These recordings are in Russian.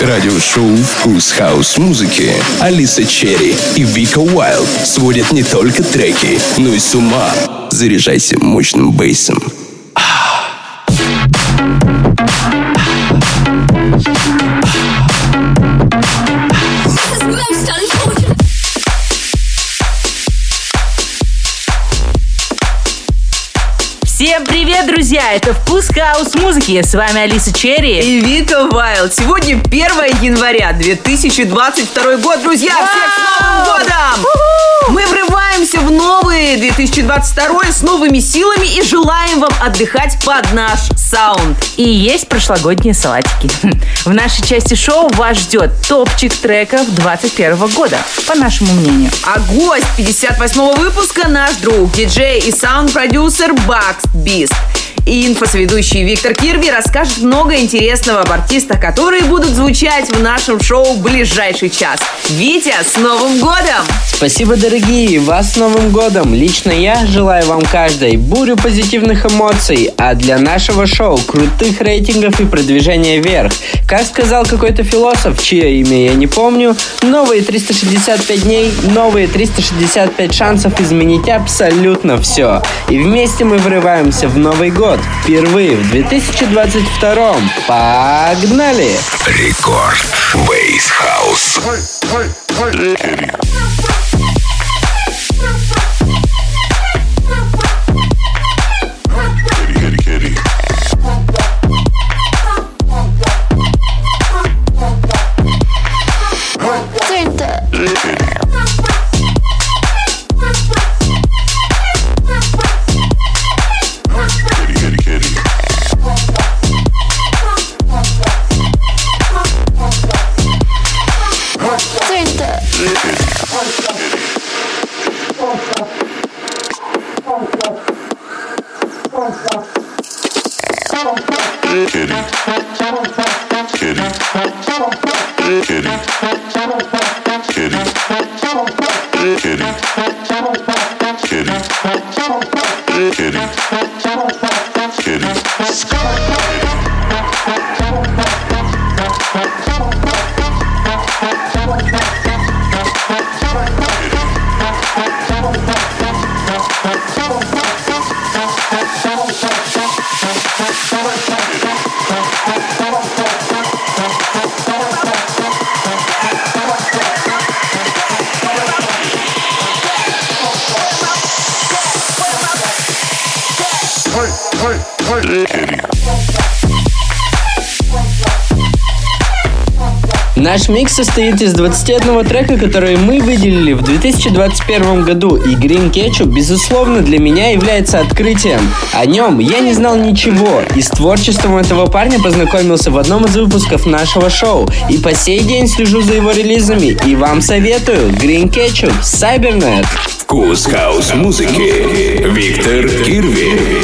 Радиошоу «Вкус хаус-музыки» Алиса Черри и Вика Уайлд сводят не только треки, но и с ума. Заряжайся мощным bass ом. Привет, друзья! Это «Вкус хаус музыки». С вами Алиса Черри. И Вика Вайлд. Сегодня 1 января 2022 год. Друзья, всех с Новым годом! Мы врываемся в новый 2022 с новыми силами и желаем вам отдыхать под наш саунд. И есть прошлогодние салатики. В нашей части шоу вас ждет топчик треков 21 года, по нашему мнению. А гость 58 выпуска наш друг, диджей и саунд-продюсер Бакс Бист. И инфосведущий Виктор Кирви расскажет много интересного об артистах, которые будут звучать в нашем шоу в ближайший час. Витя, с Новым годом! Спасибо, дорогие! Вас с Новым годом! Лично я желаю вам каждой бурю позитивных эмоций, а для нашего шоу крутых рейтингов и продвижения вверх. Как сказал какой-то философ, чье имя я не помню, новые 365 дней, новые 365 шансов изменить абсолютно все. И вместе мы врываемся в Новый год. Впервые в 2022. Погнали! Рекорд Бейс Хаус. Наш микс состоит из 21 трека, который мы выделили в 2021 году, и Green Ketchup, безусловно, для меня является открытием. О нем я не знал ничего, и с творчеством этого парня познакомился в одном из выпусков нашего шоу, и по сей день слежу за его релизами, и вам советую Green Ketchup, Cybernet. Вкус хаус-музыки. Виктор Кирви.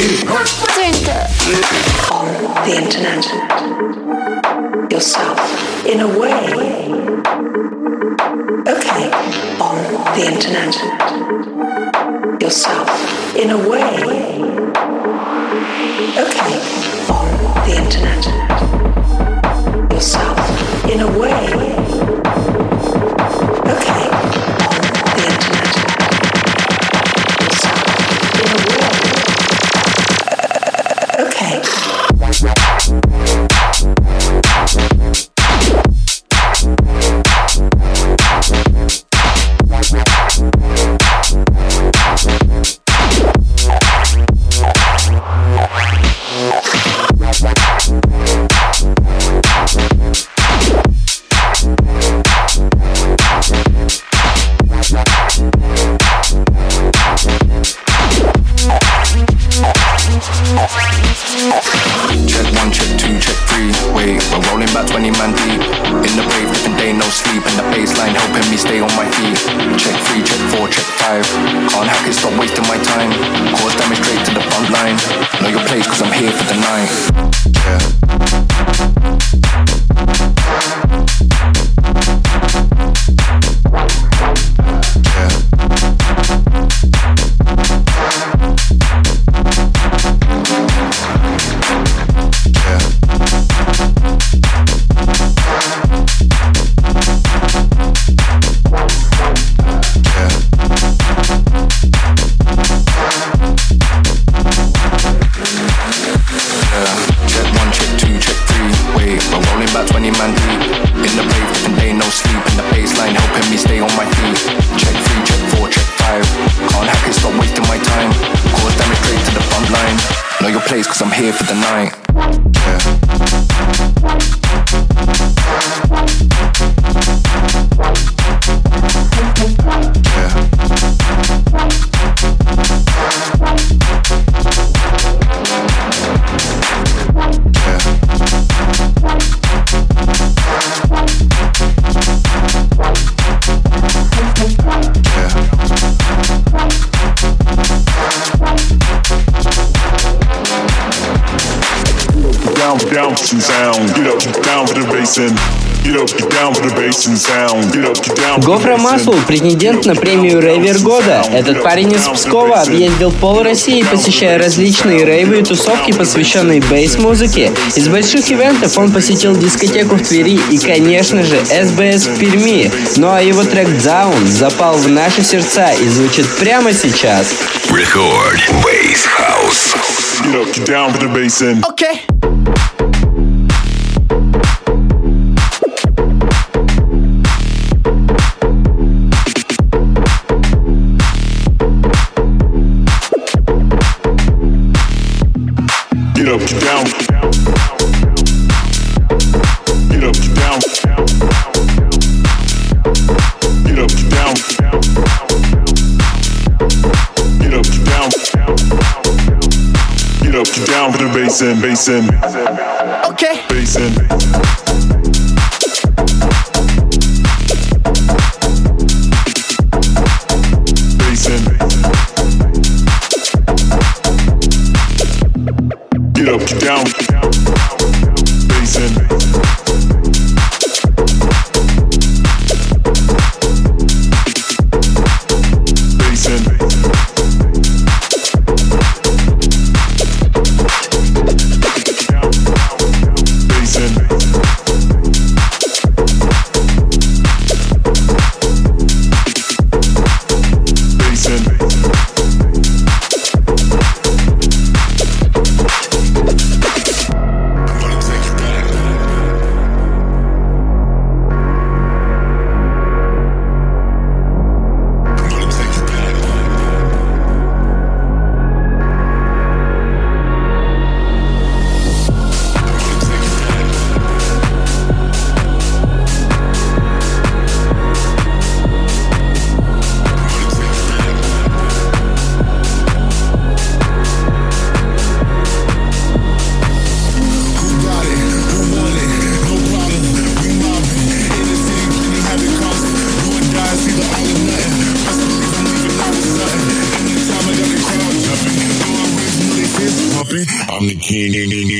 Down for some sound. Get up, get down for the bass and get up, get down for the bass and sound. Get up, get down. for the Гофра bass and- Маслоу – претендент на премию «Рейвер года». Этот парень из Пскова объездил пол России, посещая различные рейвы и тусовки, посвященные бейс-музыке. Из больших ивентов он посетил дискотеку в Твери и, конечно же, СБС в Перми. Ну а его трек «Down» запал в наши сердца и звучит прямо сейчас. Record Bass House. Get down for the basin, basin. Okay. Basin. Basin. Get up, get down. Nini, nini,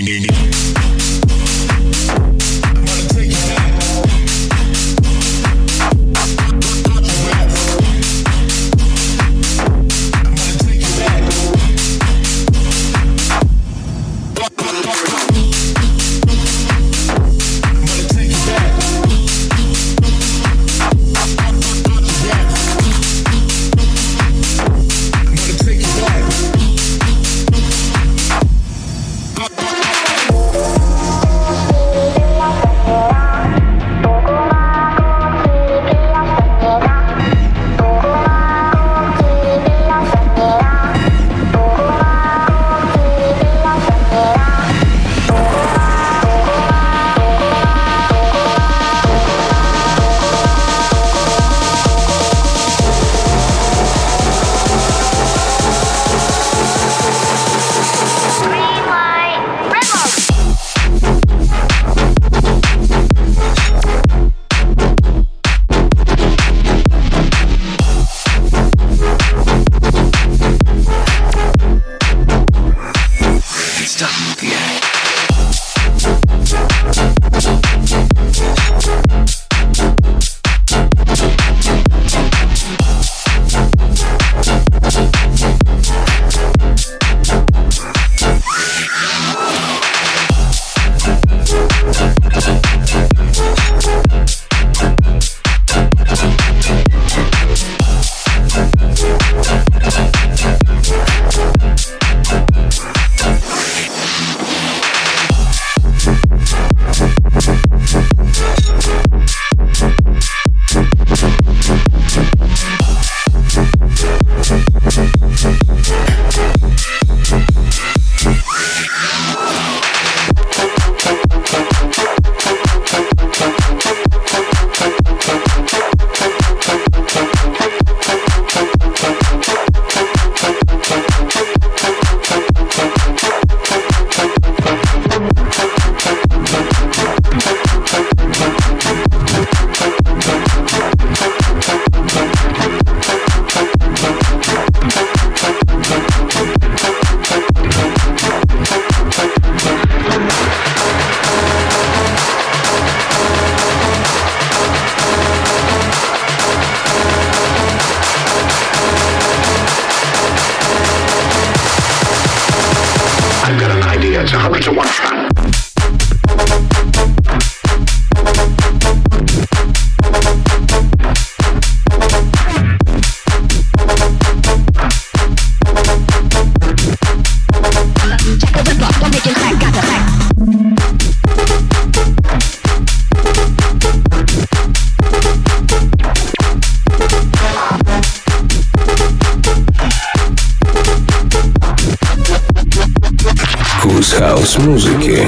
вкус хаос-музыки.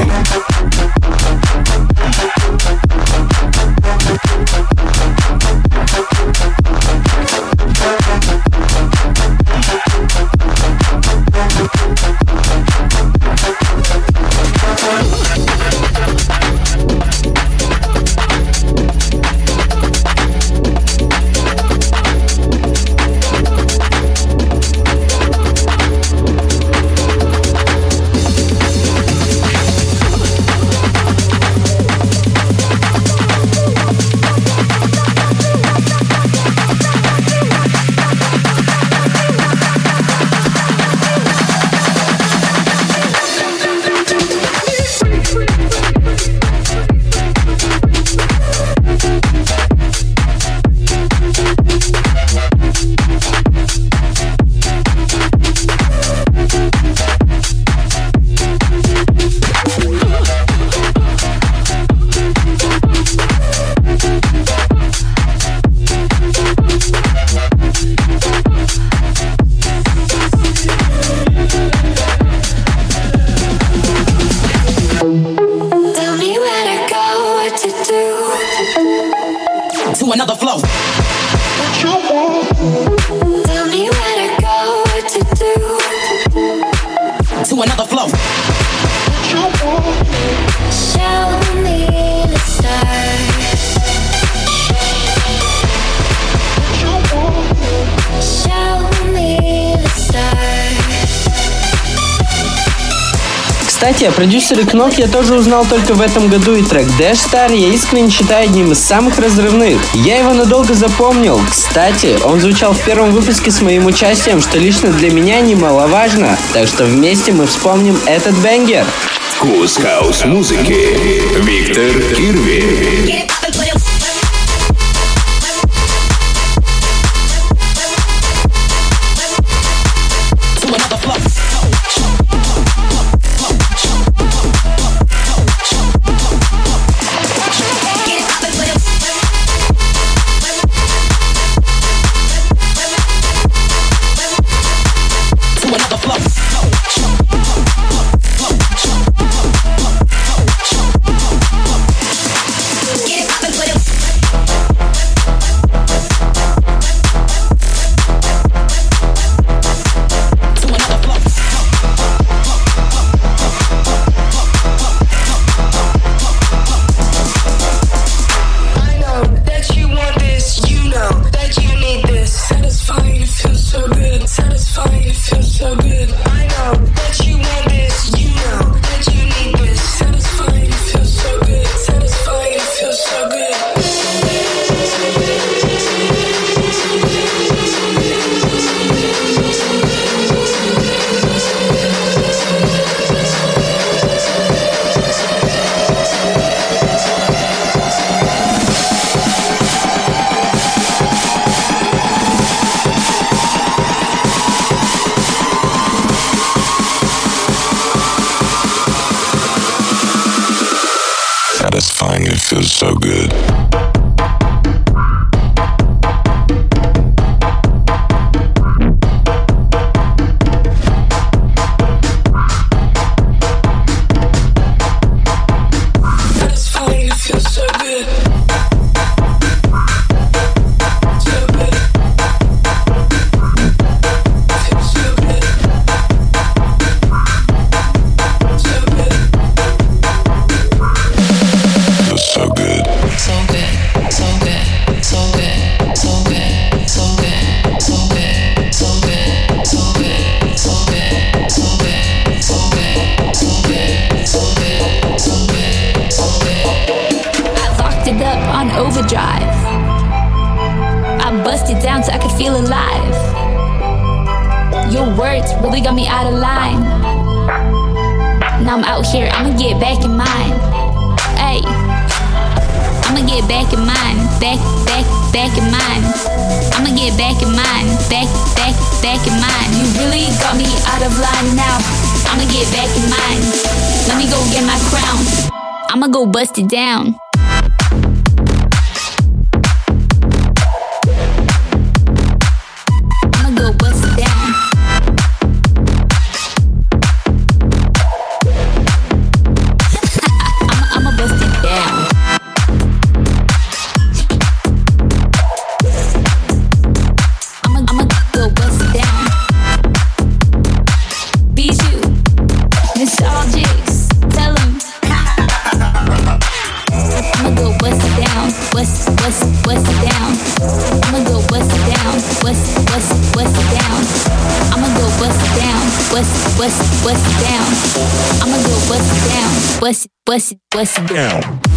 Рэк Нот я тоже узнал только в этом году, и трек Dash Star я искренне считаю одним из самых разрывных. Я его надолго запомнил. Кстати, он звучал в первом выпуске с моим участием, что лично для меня немаловажно. Так что вместе мы вспомним этот бенгер. Вкус хаус музыки. Виктор Кирви. was it down. It, down.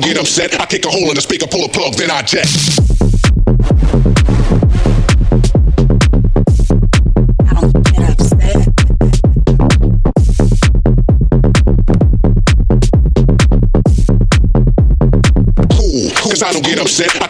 Don't get upset. I kick a hole in the speaker, pull a plug, then I jet. Cause I don't get upset. I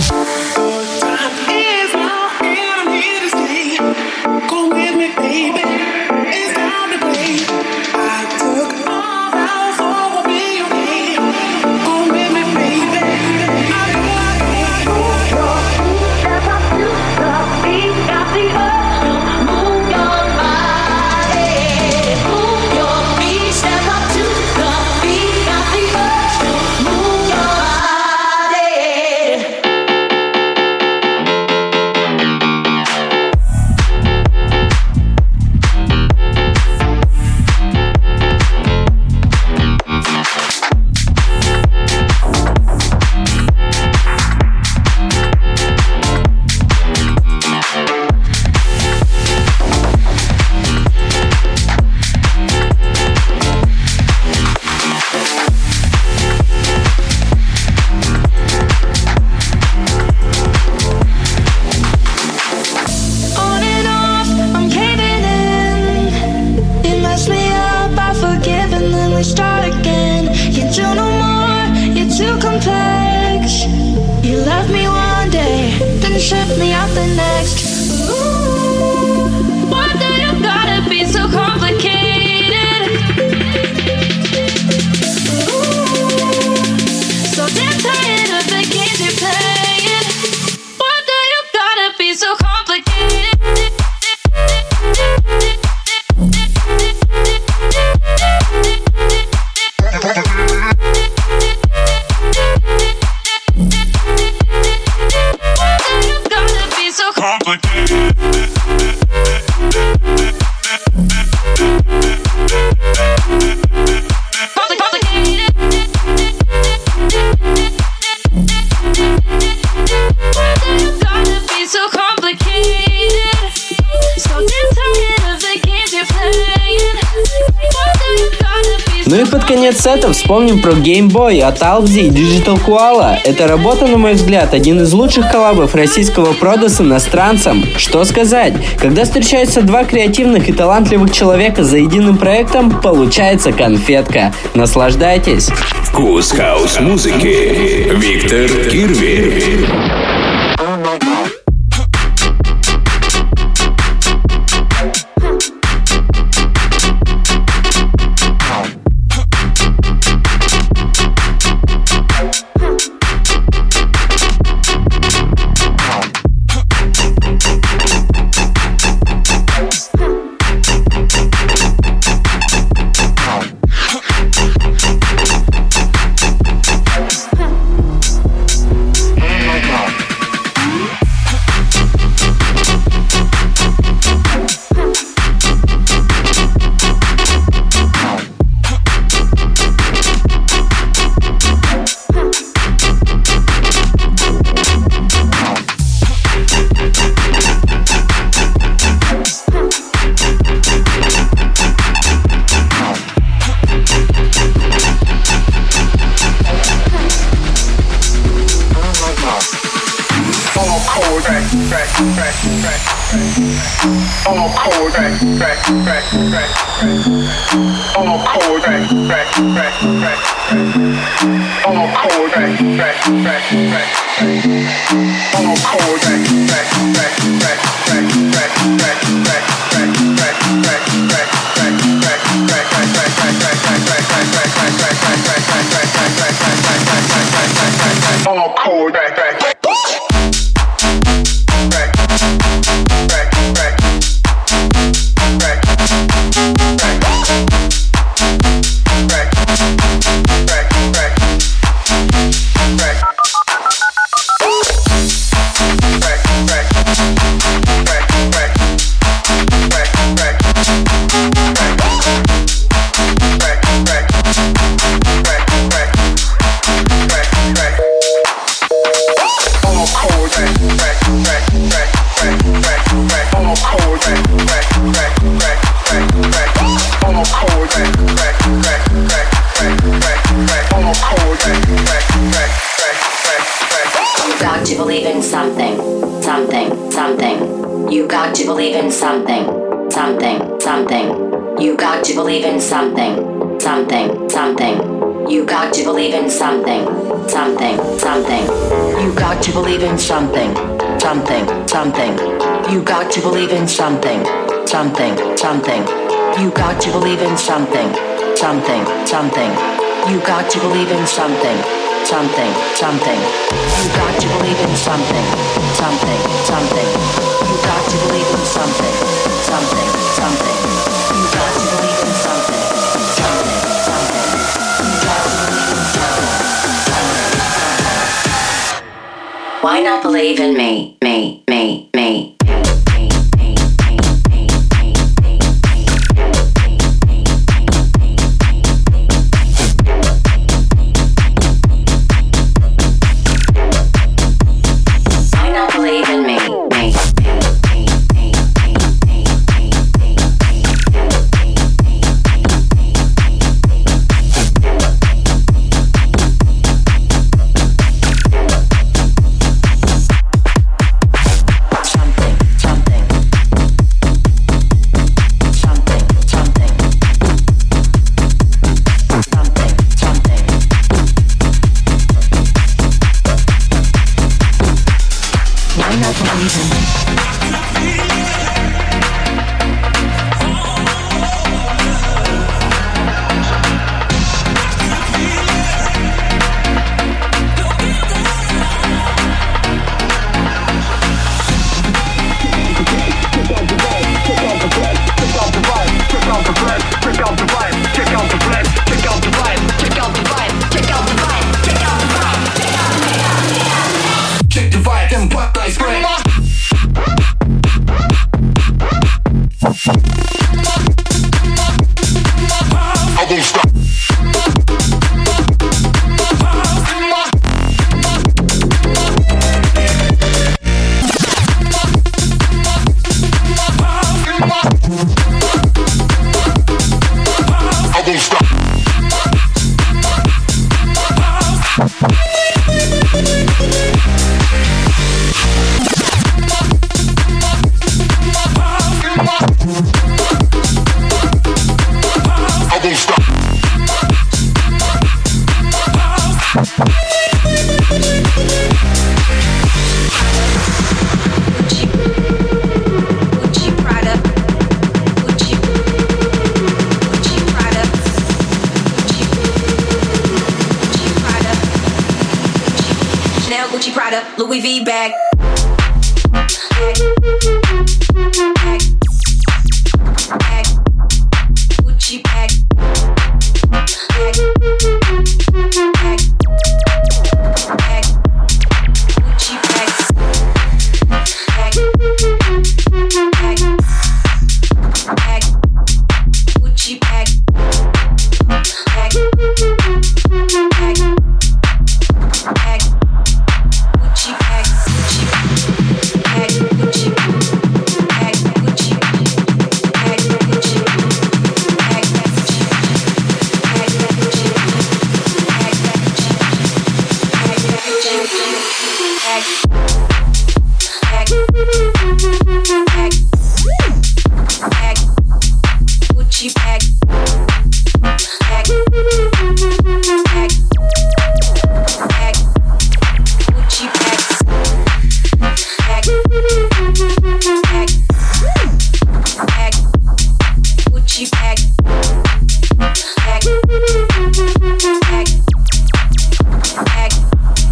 вспомним про Game Boy от Alpsi и Digital Koala. Эта работа, на мой взгляд, один из лучших коллабов российского прода с иностранцем. Что сказать? Когда встречаются два креативных и талантливых человека за единым проектом, получается конфетка. Наслаждайтесь! Вкус хаус-музыки. Виктор Кирви. Believe in something, something, something. You got to believe in something, something, something. You got to believe in something, something, something. You got to believe in something, something, something. You got to believe in something, something, something. You got to believe in something, something, something. You got to believe in something, something, something. You got to believe in something, something, something. You got to believe in something, something, something. You got to believe in something, something, something. You got to believe in something. Something, something. Why not believe in me, me, me? ice cream.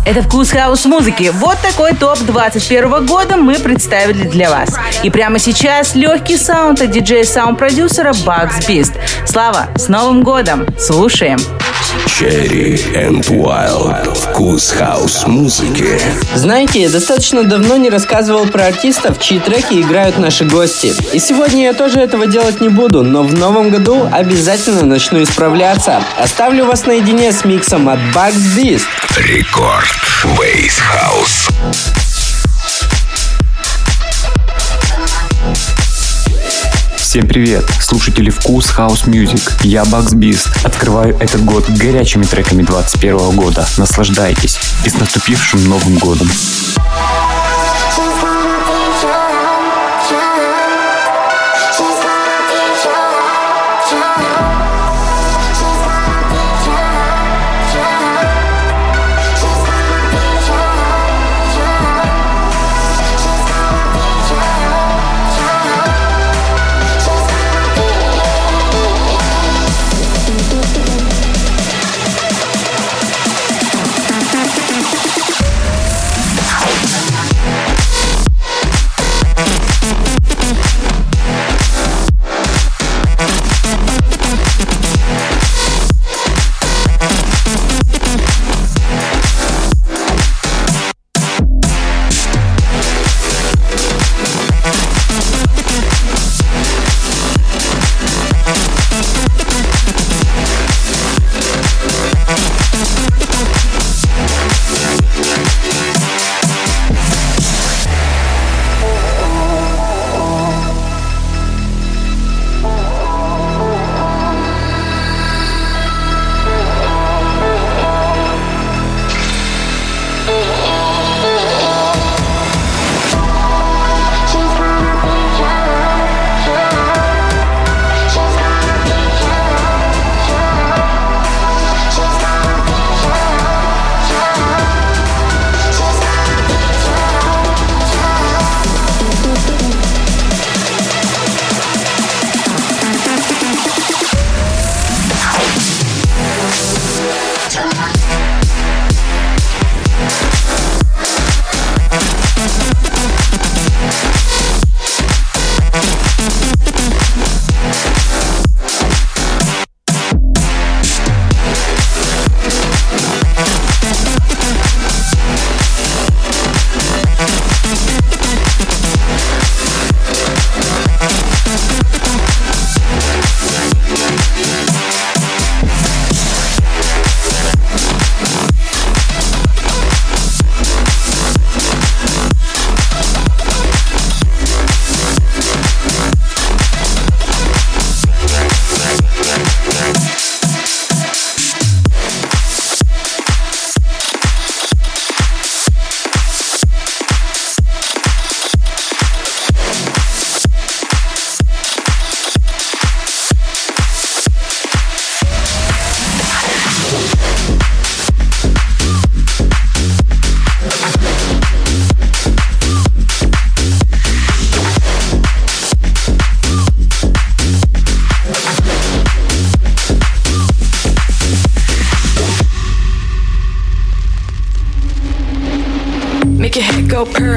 Это вкус хаус-музыки. Вот такой топ 21 года мы представили для вас. И прямо сейчас легкий саунд от диджея-саунд-продюсера Bugs Beast. Слава, с Новым годом! Слушаем! Cherry and Wild. Вкус хаус-музыки. Знаете, я достаточно давно не рассказывал про артистов, чьи треки играют наши гости. И сегодня я тоже этого делать не буду, но в новом году обязательно начну исправляться. Оставлю вас наедине с миксом от Bugs Beast. Record. Bass House. Всем привет, слушатели Вкус House Music. Я Bugs Beast. Открываю этот год горячими треками 21 года. Наслаждайтесь. И с наступившим Новым годом.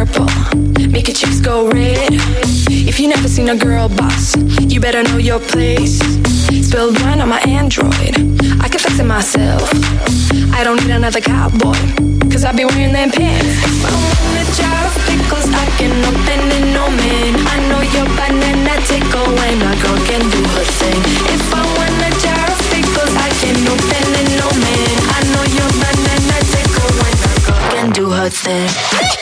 Purple, make your cheeks go red. If you never seen a girl boss, you better know your place. Spilled wine on my Android, I can fix it myself. I don't need another cowboy, cause I be wearing them pants. If I want a jar of pickles, I can open it, no man. I know your banana tickle when a girl can do her thing. If I want a jar of pickles, I can open it, no man. I know your banana tickle when a girl can do her thing.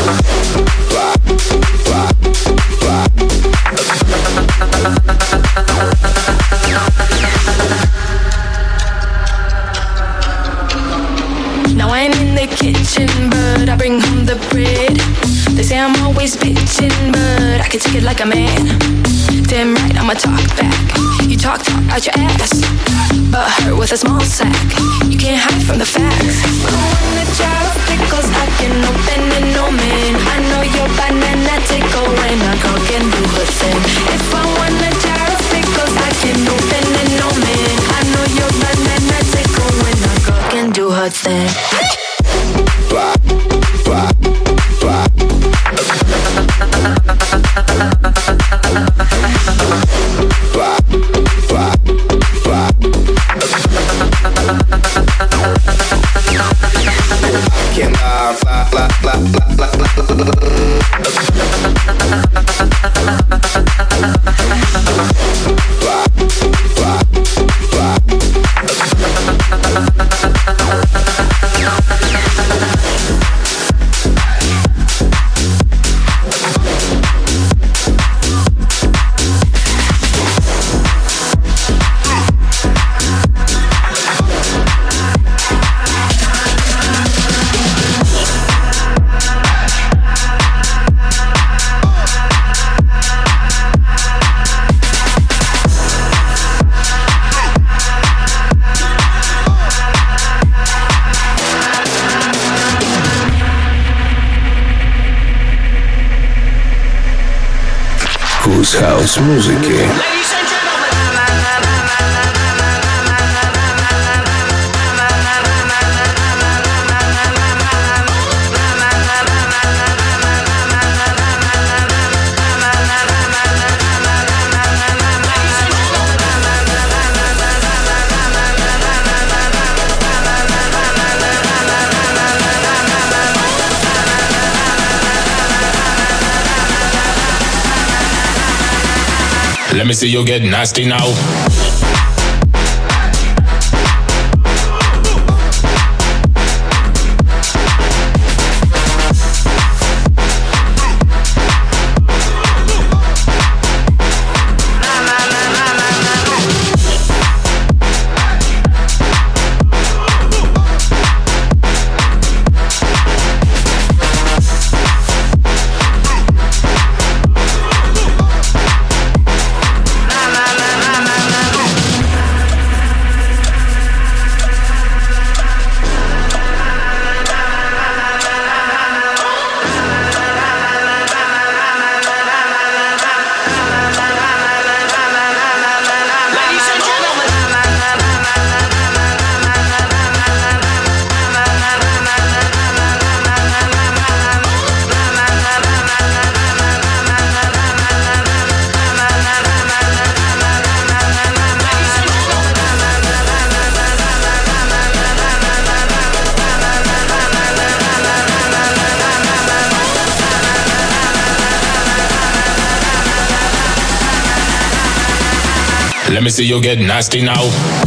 I'm always bitching, but I can take it like a man. Damn right, I'ma talk back. You talk, talk out your ass, but hurt with a small sack. You can't hide from the facts. I want a jar of pickles, I can open it, no man. I know your banana tickle when a girl can do her thing. If I want a jar of pickles, I can open it, no man. I know your banana tickle when a girl can do her thing. you'll get nasty now. See you'll get nasty now.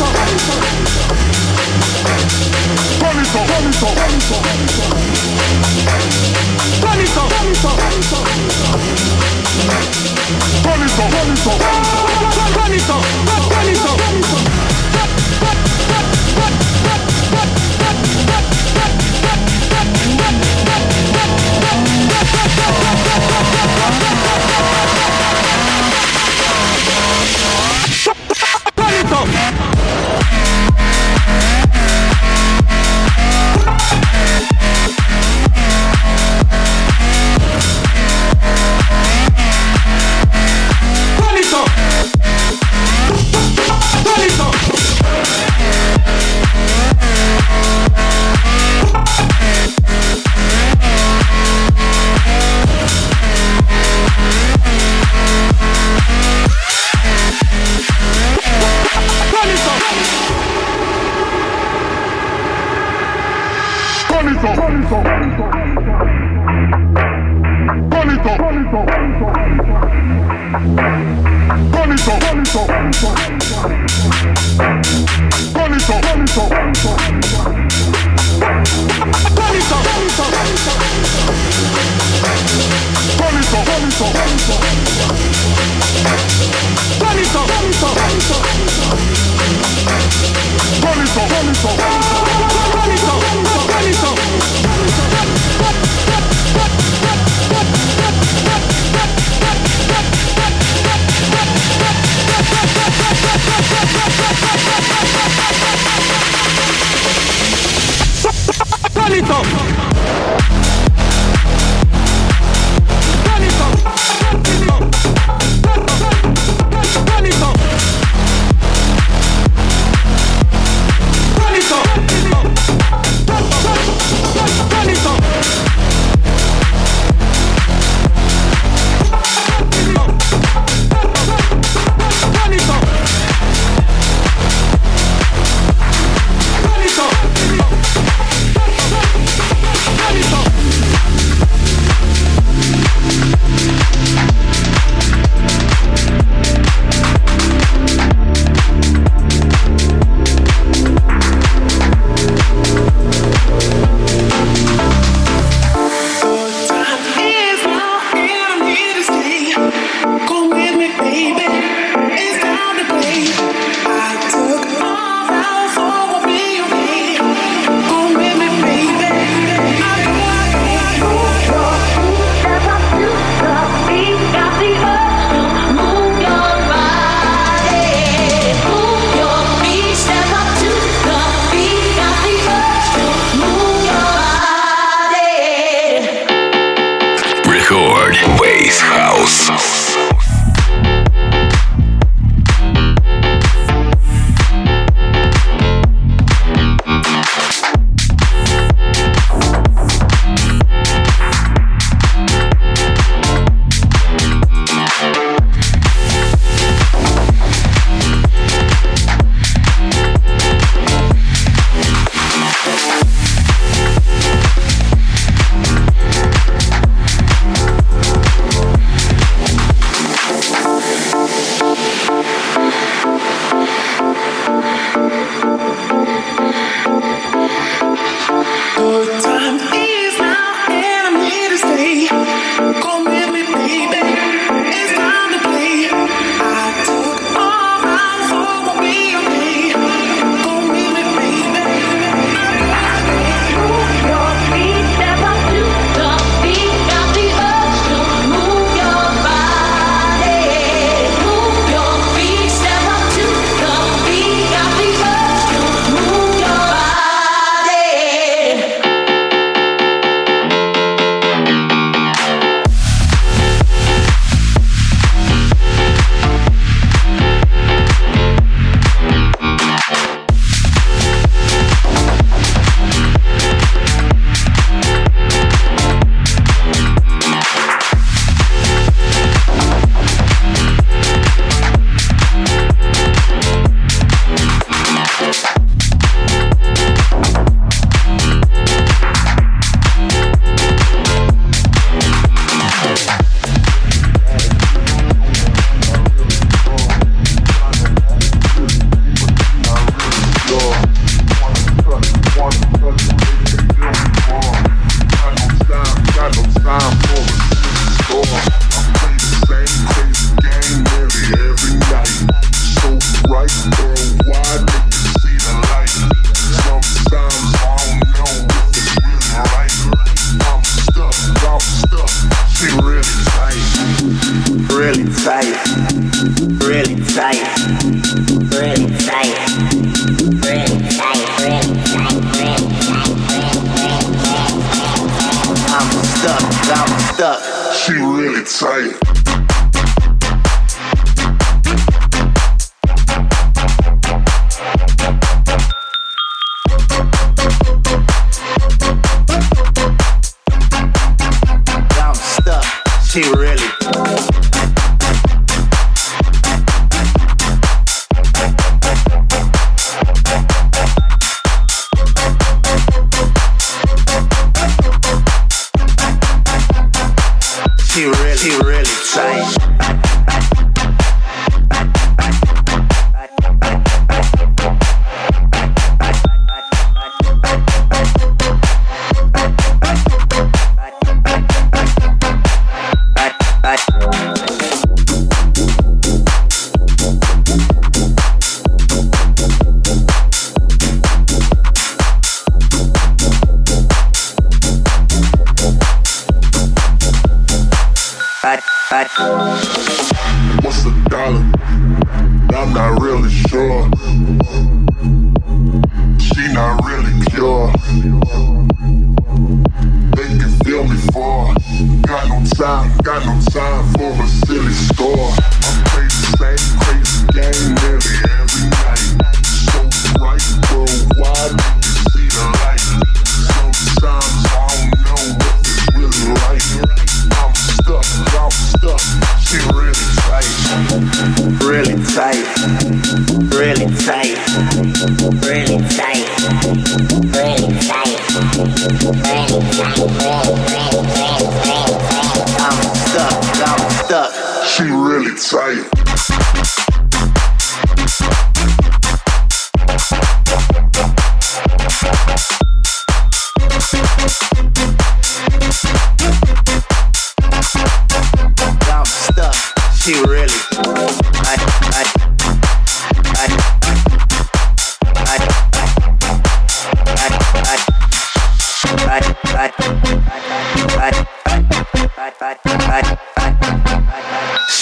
Bye.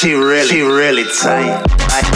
She really, she really tight. I,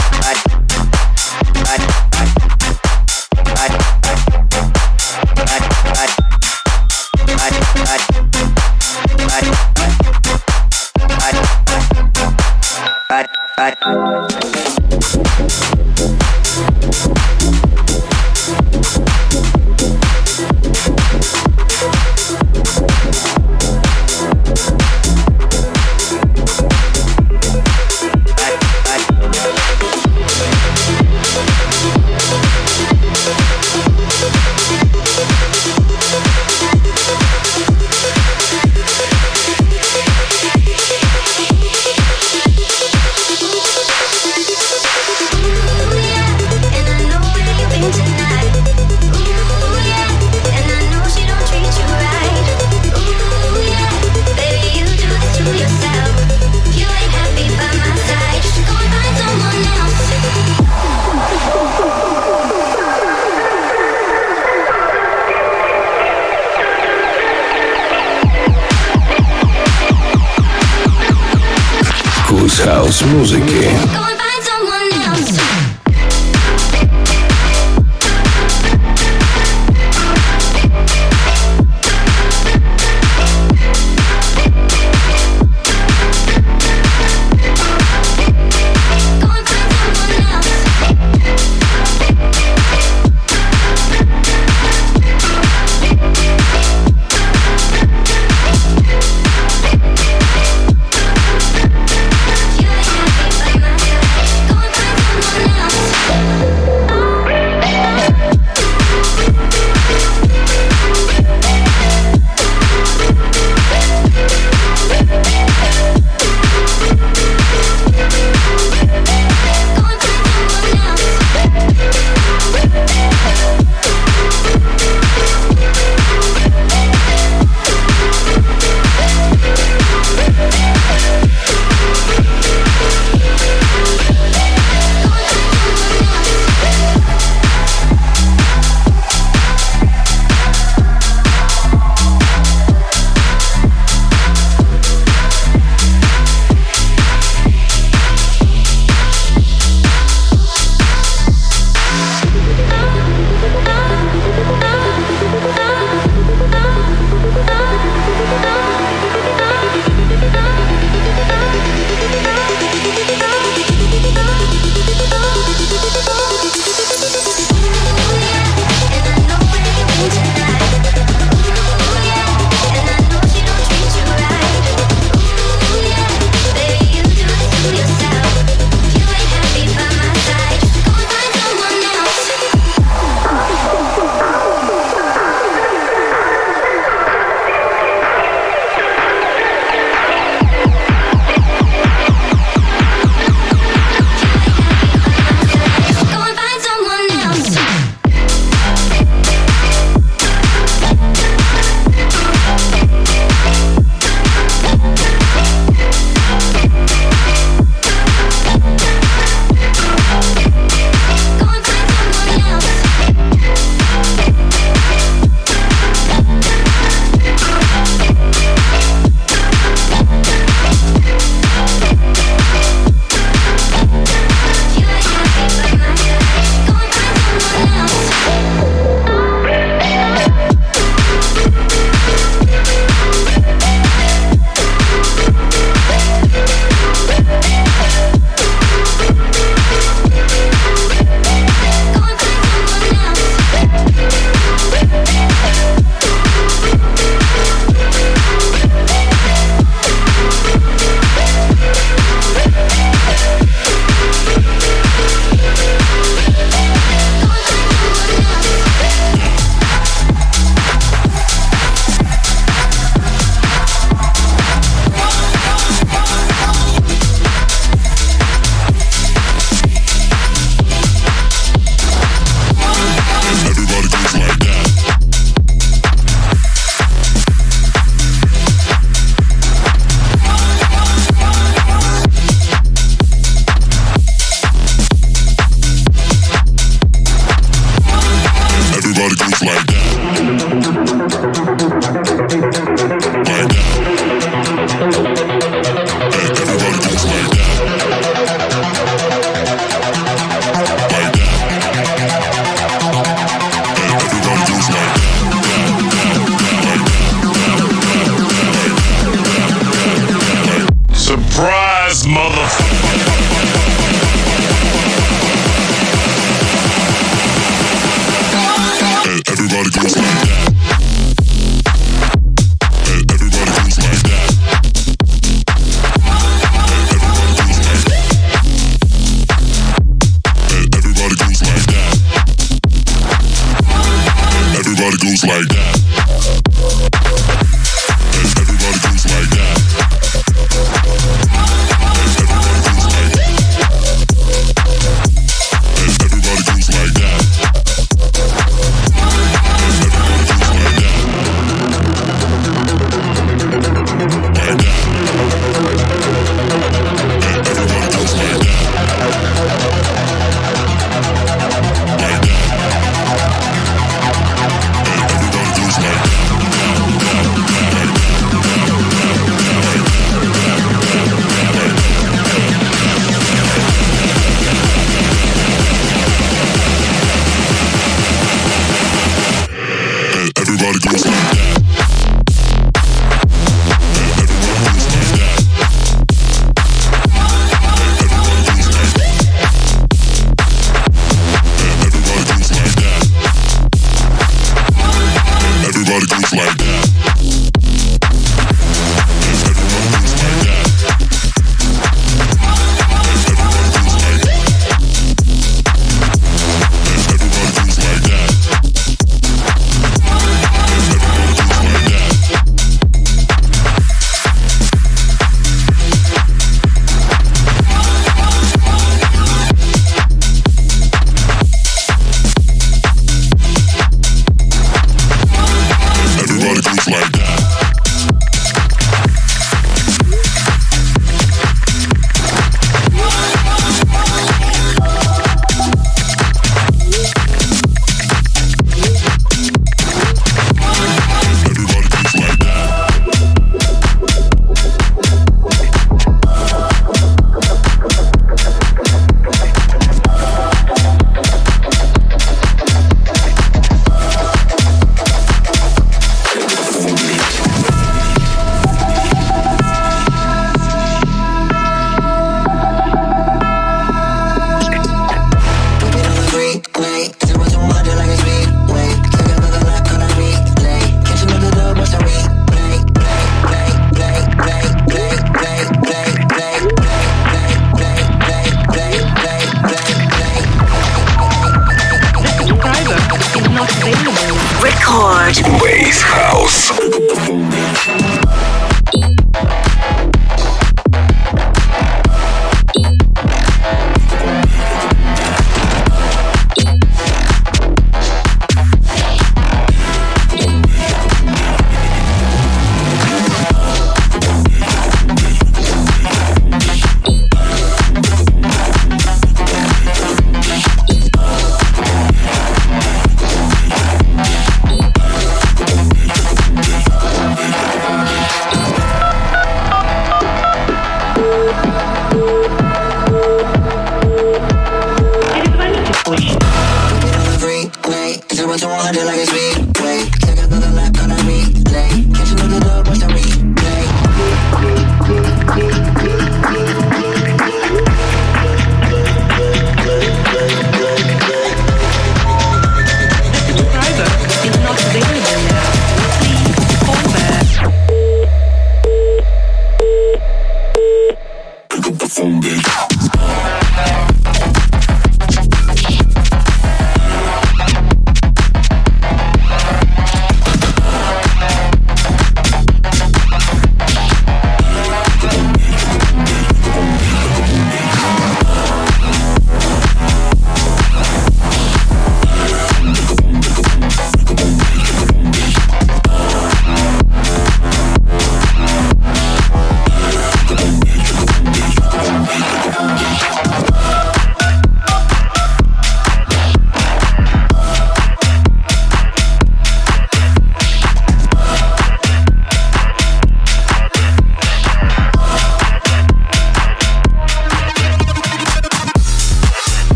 like that.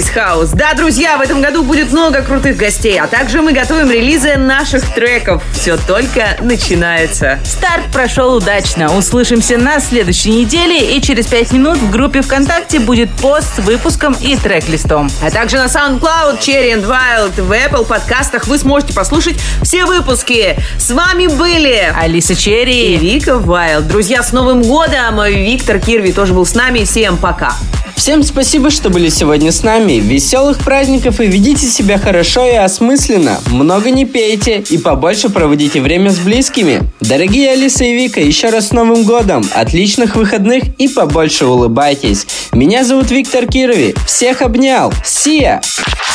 Бейс Хаус. Да, друзья, в этом году будет много крутых гостей, а также мы готовим релизы наших треков. Все только начинается. Старт прошел удачно. Услышимся на следующей неделе и через пять минут в группе ВКонтакте будет пост с выпуском и трек-листом. А также на SoundCloud, Cherry and Wild, в Apple подкастах вы сможете послушать все выпуски. С вами были Алиса Черри и Вика Вайлд. Друзья, с Новым годом! Виктор Кирви тоже был с нами. Всем пока! Всем спасибо, что были сегодня с нами. Веселых праздников и ведите себя хорошо и осмысленно. Много не пейте и побольше проводите время с близкими. Дорогие Алиса и Вика, еще раз с Новым годом. Отличных выходных и побольше улыбайтесь. Меня зовут Виктор Кирови. Всех обнял. Сия!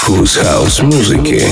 Вкус хаус музыки.